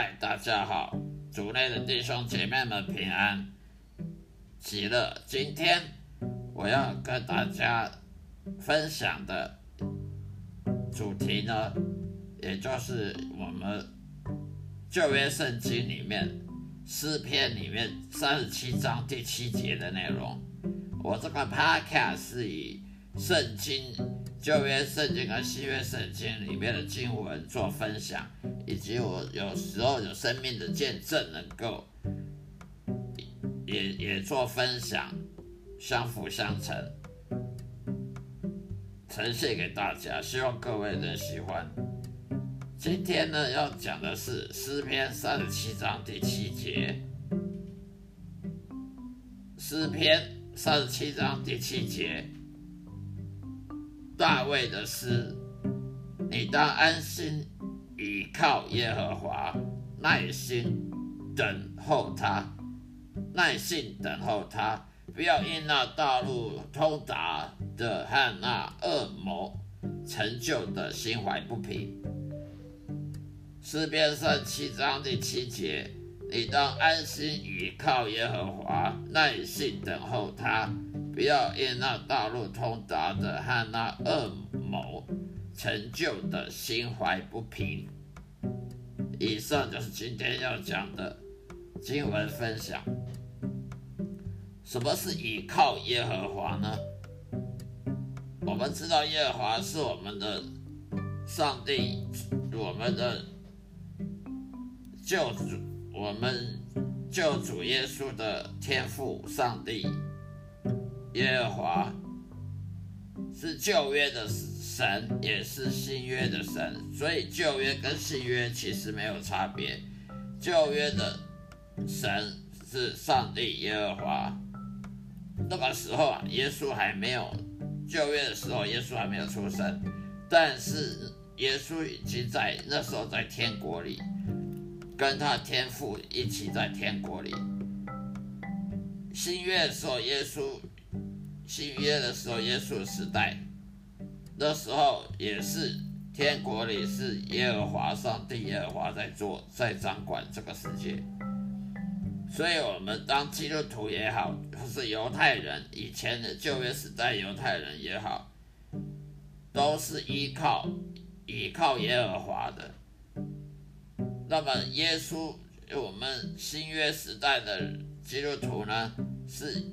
嗨，大家好，族内的弟兄姐妹们平安喜乐。今天我要跟大家分享的主题呢，也就是我们旧约圣经里面诗篇里面三十七章第七节的内容。我这个 podcast 是以圣经。旧约圣经和新约圣经里面的经文做分享，以及我有时候有生命的见证，能够也也做分享，相辅相成，呈现给大家，希望各位能喜欢。今天呢，要讲的是诗篇三十七章第七节，诗篇三十七章第七节。大卫的诗，你当安心倚靠耶和华，耐心等候他，耐心等候他，不要因那道路通达的和那恶魔成就的心怀不平。诗篇三七章第七节，你当安心倚靠耶和华，耐心等候他。不要因那道路通达的和那恶魔成就的心怀不平。以上就是今天要讲的经文分享。什么是倚靠耶和华呢？我们知道耶和华是我们的上帝，我们的救主，我们救主耶稣的天父上帝。耶和华是旧约的神，也是新约的神，所以旧约跟新约其实没有差别。旧约的神是上帝耶和华，那个时候啊，耶稣还没有旧约的时候，耶稣还没有出生，但是耶稣已经在那时候在天国里，跟他天父一起在天国里。新约的时候，耶稣。新约的时候，耶稣时代，那时候也是天国里是耶和华上帝耶和华在做，在掌管这个世界。所以，我们当基督徒也好，或是犹太人，以前的旧约时代犹太人也好，都是依靠依靠耶和华的。那么，耶稣，我们新约时代的基督徒呢，是。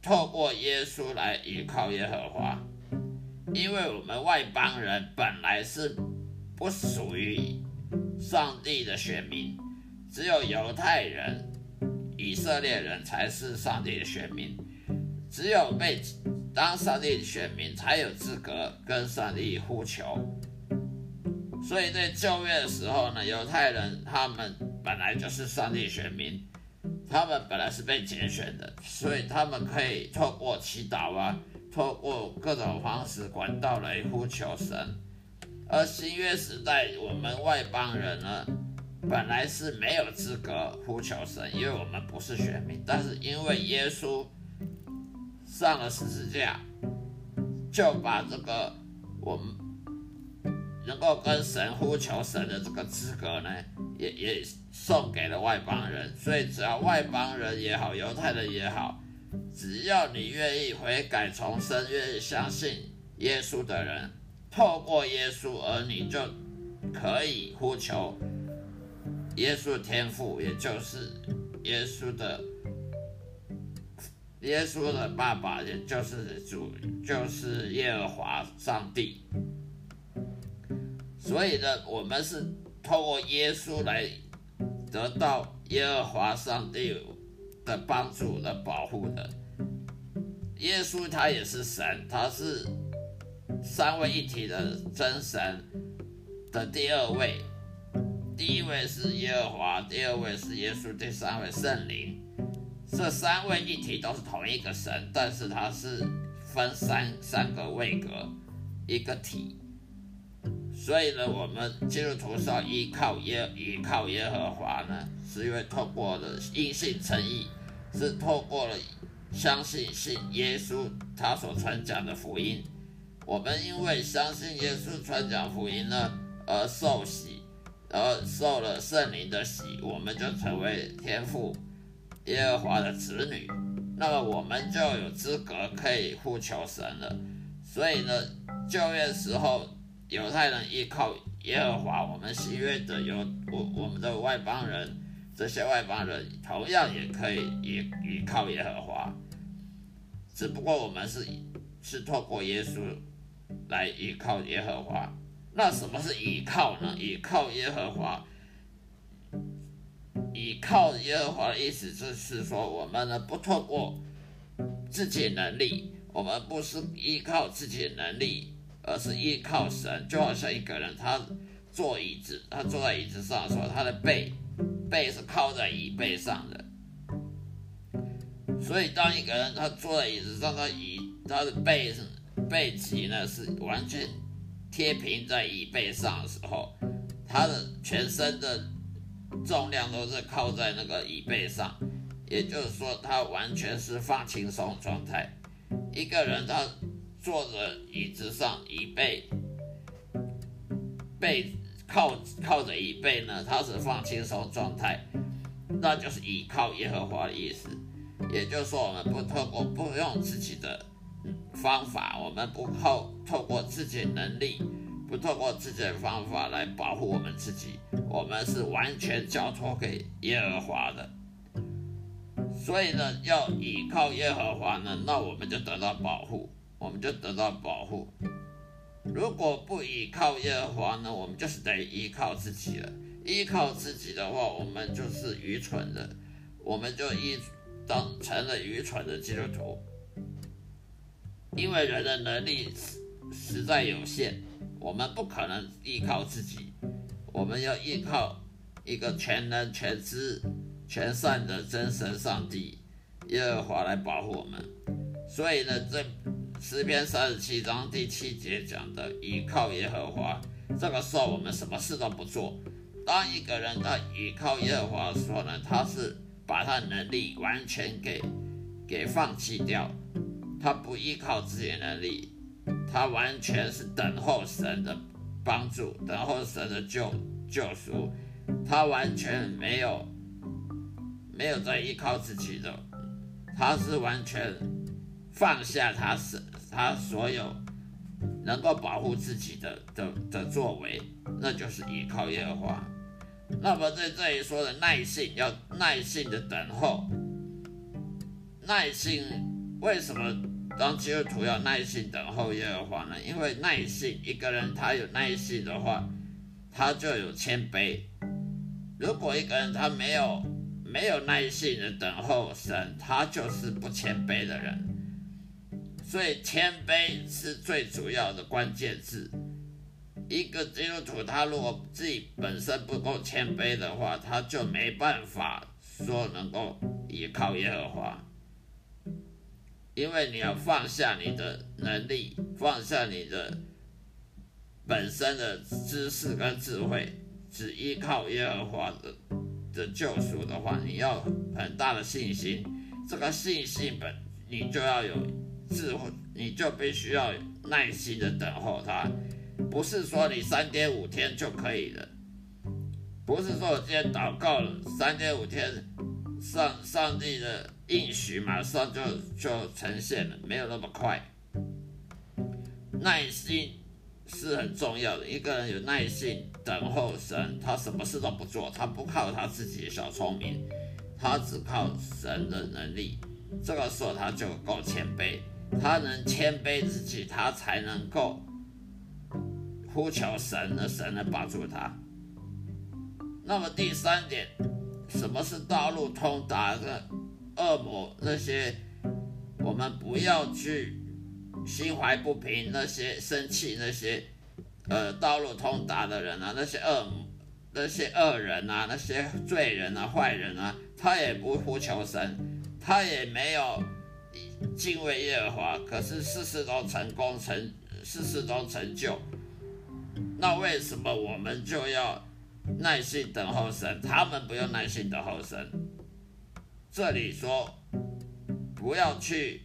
透过耶稣来依靠耶和华，因为我们外邦人本来是不属于上帝的选民，只有犹太人、以色列人才是上帝的选民，只有被当上帝的选民才有资格跟上帝呼求。所以在旧约的时候呢，犹太人他们本来就是上帝选民。他们本来是被拣选的，所以他们可以透过祈祷啊，透过各种方式管道来呼求神。而新约时代，我们外邦人呢，本来是没有资格呼求神，因为我们不是选民。但是因为耶稣上了十字架，就把这个我们能够跟神呼求神的这个资格呢。也也送给了外邦人，所以只要外邦人也好，犹太人也好，只要你愿意悔改重生，愿意相信耶稣的人，透过耶稣，而你就可以呼求耶稣的天赋，也就是耶稣的耶稣的爸爸，也就是主，就是耶和华上帝。所以呢，我们是。透过耶稣来得到耶和华上帝的帮助的保护的。耶稣他也是神，他是三位一体的真神的第二位。第一位是耶和华，第二位是耶稣，第三位圣灵。这三位一体都是同一个神，但是它是分三三个位格，一个体。所以呢，我们基督徒是要依靠耶依靠耶和华呢，是因为透过了因信称义，是透过了相信信耶稣他所传讲的福音。我们因为相信耶稣传讲福音呢而受洗，而受了圣灵的洗，我们就成为天父耶和华的子女，那么我们就有资格可以呼求神了。所以呢，旧约时候犹太人依靠耶和华，我们新约的有我我们的外邦人，这些外邦人同样也可以依依靠耶和华，只不过我们是是透过耶稣来依靠耶和华。那什么是倚靠呢？倚靠耶和华，倚靠耶和华的意思就是说，我们呢不透过自己能力，我们不是依靠自己的能力，而是依靠神。就好像一个人他坐椅子，他坐在椅子上的时候，他的背背是靠在椅背上的。所以当一个人他坐在椅子上，他椅他的背背脊呢是完全。贴平在椅背上的时候，他的全身的重量都是靠在那个椅背上，也就是说，他完全是放轻松状态。一个人他坐着椅子上，椅背背靠靠着椅背呢，他是放轻松状态，那就是倚靠耶和华的意思。也就是说，我们不透过不用自己的。方法，我们不靠透过自己能力，不透过自己的方法来保护我们自己，我们是完全交托给耶和华的。所以呢，要依靠耶和华呢，那我们就得到保护，我们就得到保护。如果不依靠耶和华呢，我们就是得依靠自己了。依靠自己的话，我们就是愚蠢的，我们就依当成了愚蠢的基督徒。因为人的能力实在有限，我们不可能依靠自己，我们要依靠一个全能、全知、全善的真神上帝耶和华来保护我们。所以呢，这诗篇三十七章第七节讲的依靠耶和华，这个时候我们什么事都不做。当一个人在依靠耶和华的时候呢，他是把他能力完全给给放弃掉。他不依靠自己的能力，他完全是等候神的帮助，等候神的救救赎。他完全没有没有在依靠自己的，他是完全放下他是他所有能够保护自己的的的作为，那就是依靠耶和华。那么在这里说的耐性，要耐心的等候，耐心。为什么当基督徒要耐心等候耶和华呢？因为耐心，一个人他有耐心的话，他就有谦卑。如果一个人他没有没有耐心的等候神，他就是不谦卑的人。所以谦卑是最主要的关键字。一个基督徒他如果自己本身不够谦卑的话，他就没办法说能够依靠耶和华。因为你要放下你的能力，放下你的本身的知识跟智慧，只依靠耶和华的的救赎的话，你要很大的信心。这个信心本你就要有智慧，你就必须要耐心的等候他，不是说你三天五天就可以了，不是说我今天祷告了三天五天，上上帝的。应许马上就就呈现了，没有那么快。耐心是很重要的，一个人有耐心等候神，他什么事都不做，他不靠他自己的小聪明，他只靠神的能力。这个时候他就够谦卑，他能谦卑自己，他才能够呼求神，的神能帮助他。那么第三点，什么是道路通达的？恶魔那些，我们不要去心怀不平，那些生气那些，呃，道路通达的人啊，那些恶那些恶人啊，那些罪人啊，坏人啊，他也不呼求神，他也没有敬畏耶和华，可是事事都成功成，事事都成就。那为什么我们就要耐心等候神？他们不用耐心等候神。这里说，不要去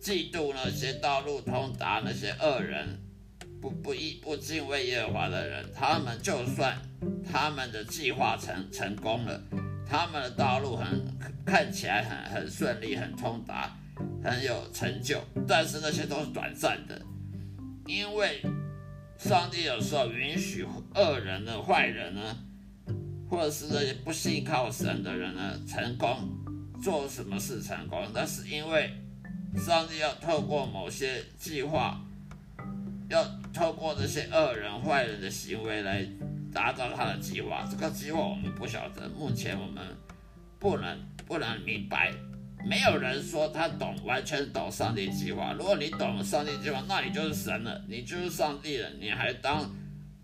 嫉妒那些道路通达那些恶人，不不一不敬畏耶和华的人，他们就算他们的计划成成功了，他们的道路很看起来很很顺利、很通达、很有成就，但是那些都是短暂的，因为上帝有时候允许恶人的、坏人呢，或者是那些不信靠神的人呢成功做什么事成功，那是因为上帝要透过某些计划。要透过这些恶人、坏人的行为来达到他的计划。这个计划我们不晓得，目前我们不能不能明白。没有人说他懂，完全懂上帝计划。如果你懂了上帝计划，那你就是神了，你就是上帝了。你还当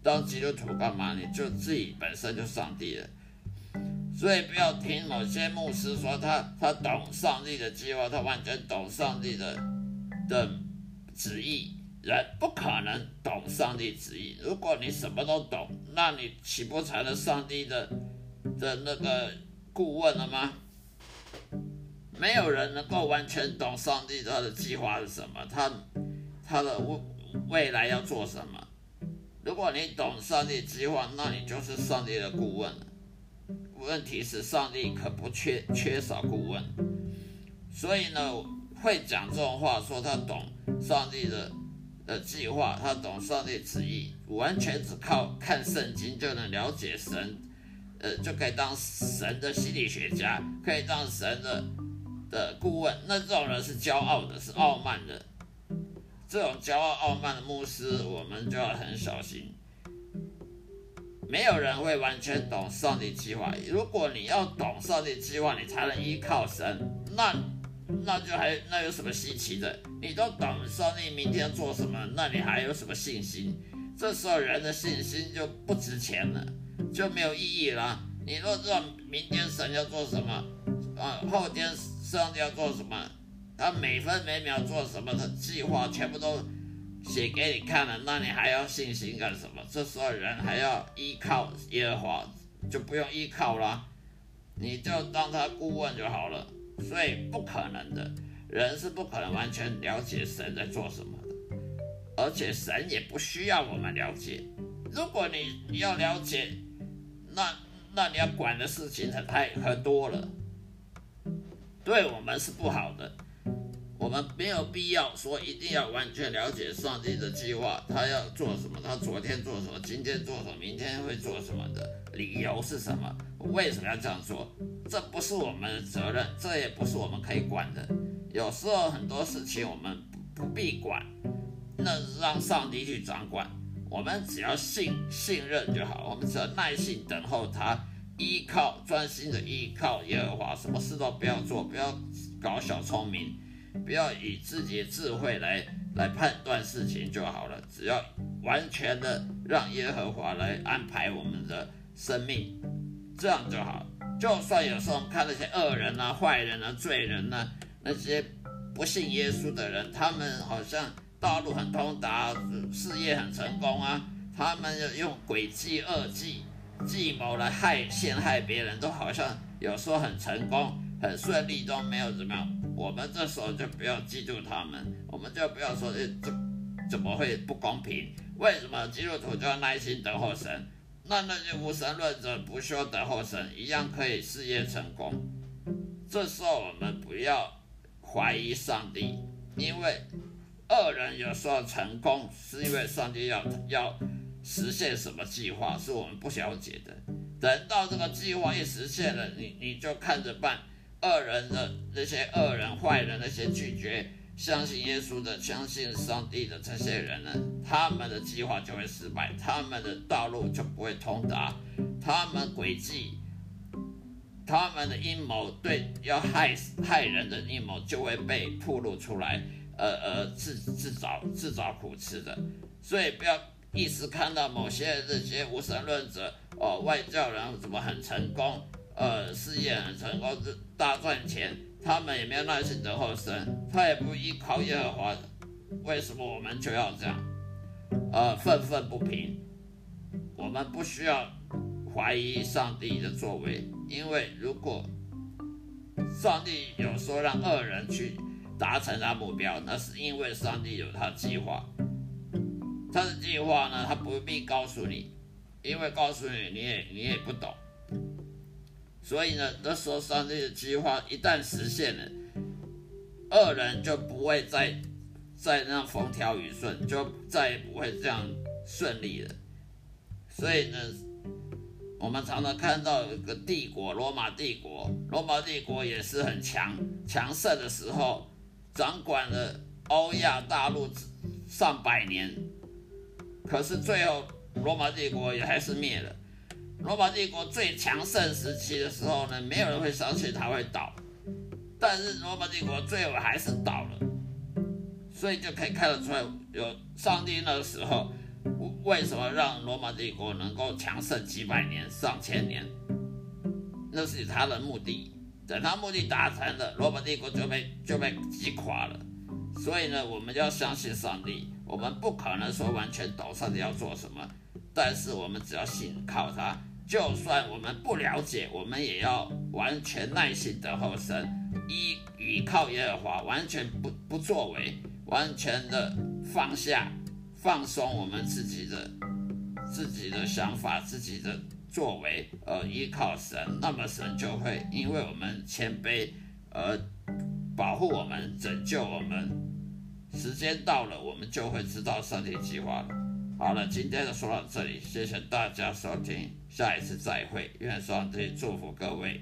当基督徒干嘛？你就自己本身就上帝了。所以不要听某些牧师说他他懂上帝的计划，他完全懂上帝的的旨意。人不可能懂上帝旨意。如果你什么都懂，那你岂不成了上帝的的那个顾问了吗？没有人能够完全懂上帝他的计划是什么，他他的未未来要做什么。如果你懂上帝计划，那你就是上帝的顾问了。问题是，上帝可不缺缺少顾问，所以呢，会讲这种话，说他懂上帝的。的计划，他懂上帝旨意，完全只靠看圣经就能了解神，呃，就可以当神的心理学家，可以当神的的顾问。那这种人是骄傲的，是傲慢的。这种骄傲傲慢的牧师，我们就要很小心。没有人会完全懂上帝计划。如果你要懂上帝计划，你才能依靠神。那。那就还那有什么稀奇的？你都懂上帝明天做什么，那你还有什么信心？这时候人的信心就不值钱了，就没有意义了。你若知道明天神要做什么，啊，后天上帝要做什么，他每分每秒做什么的计划全部都写给你看了，那你还要信心干什么？这时候人还要依靠耶和华，就不用依靠了，你就当他顾问就好了。所以不可能的，人是不可能完全了解神在做什么的，而且神也不需要我们了解。如果你要了解，那那你要管的事情很太很多了，对我们是不好的。我们没有必要说一定要完全了解上帝的计划，他要做什么，他昨天做什么，今天做什么，明天会做什么的理由是什么？为什么要这样做？这不是我们的责任，这也不是我们可以管的。有时候很多事情我们不必管，那让上帝去掌管，我们只要信信任就好，我们只要耐心等候他，依靠专心的依靠耶和华，什么事都不要做，不要搞小聪明。不要以自己的智慧来来判断事情就好了，只要完全的让耶和华来安排我们的生命，这样就好。就算有时候看那些恶人啊、坏人啊、罪人啊，那些不信耶稣的人，他们好像道路很通达，事业很成功啊，他们用诡计、恶计、计谋来害、陷害别人，都好像有时候很成功、很顺利，都没有怎么样。我们这时候就不要嫉妒他们，我们就不要说，诶，这怎么会不公平？为什么基督徒就要耐心等候神？那那些无神论者不需要等候神，一样可以事业成功。这时候我们不要怀疑上帝，因为恶人有时候成功是因为上帝要要实现什么计划，是我们不了解的。等到这个计划一实现了，你你就看着办。恶人的那些恶人、坏人，那些拒绝相信耶稣的、相信上帝的这些人呢，他们的计划就会失败，他们的道路就不会通达，他们诡计、他们的阴谋，对要害害人的阴谋就会被暴露出来，呃呃，自自找自找苦吃的。所以不要一时看到某些这些无神论者哦，外教人怎么很成功。呃，事业很成功，大赚钱，他们也没有耐心等候神，他也不依靠耶和华，为什么我们就要这样？呃，愤愤不平。我们不需要怀疑上帝的作为，因为如果上帝有说让恶人去达成他目标，那是因为上帝有他的计划。他的计划呢，他不必告诉你，因为告诉你你也你也不懂。所以呢，那时候上帝的计划一旦实现了，恶人就不会再再那样风调雨顺，就再也不会这样顺利了。所以呢，我们常常看到一个帝国，罗马帝国，罗马帝国也是很强强盛的时候，掌管了欧亚大陆上百年。可是最后，罗马帝国也还是灭了。罗马帝国最强盛时期的时候呢，没有人会相信它会倒。但是罗马帝国最后还是倒了，所以就可以看得出来，有上帝那个时候为什么让罗马帝国能够强盛几百年、上千年，那是他的目的。等他目的达成了，罗马帝国就被就被击垮了。所以呢，我们要相信上帝。我们不可能说完全懂上帝要做什么，但是我们只要信靠他，就算我们不了解，我们也要完全耐心的候神，依依靠耶和华，完全不不作为，完全的放下、放松我们自己的自己的想法、自己的作为，而依靠神，那么神就会因为我们谦卑而保护我们、拯救我们。时间到了，我们就会知道上帝计划了。好了，今天就说到这里，谢谢大家收听，下一次再会，愿上帝祝福各位。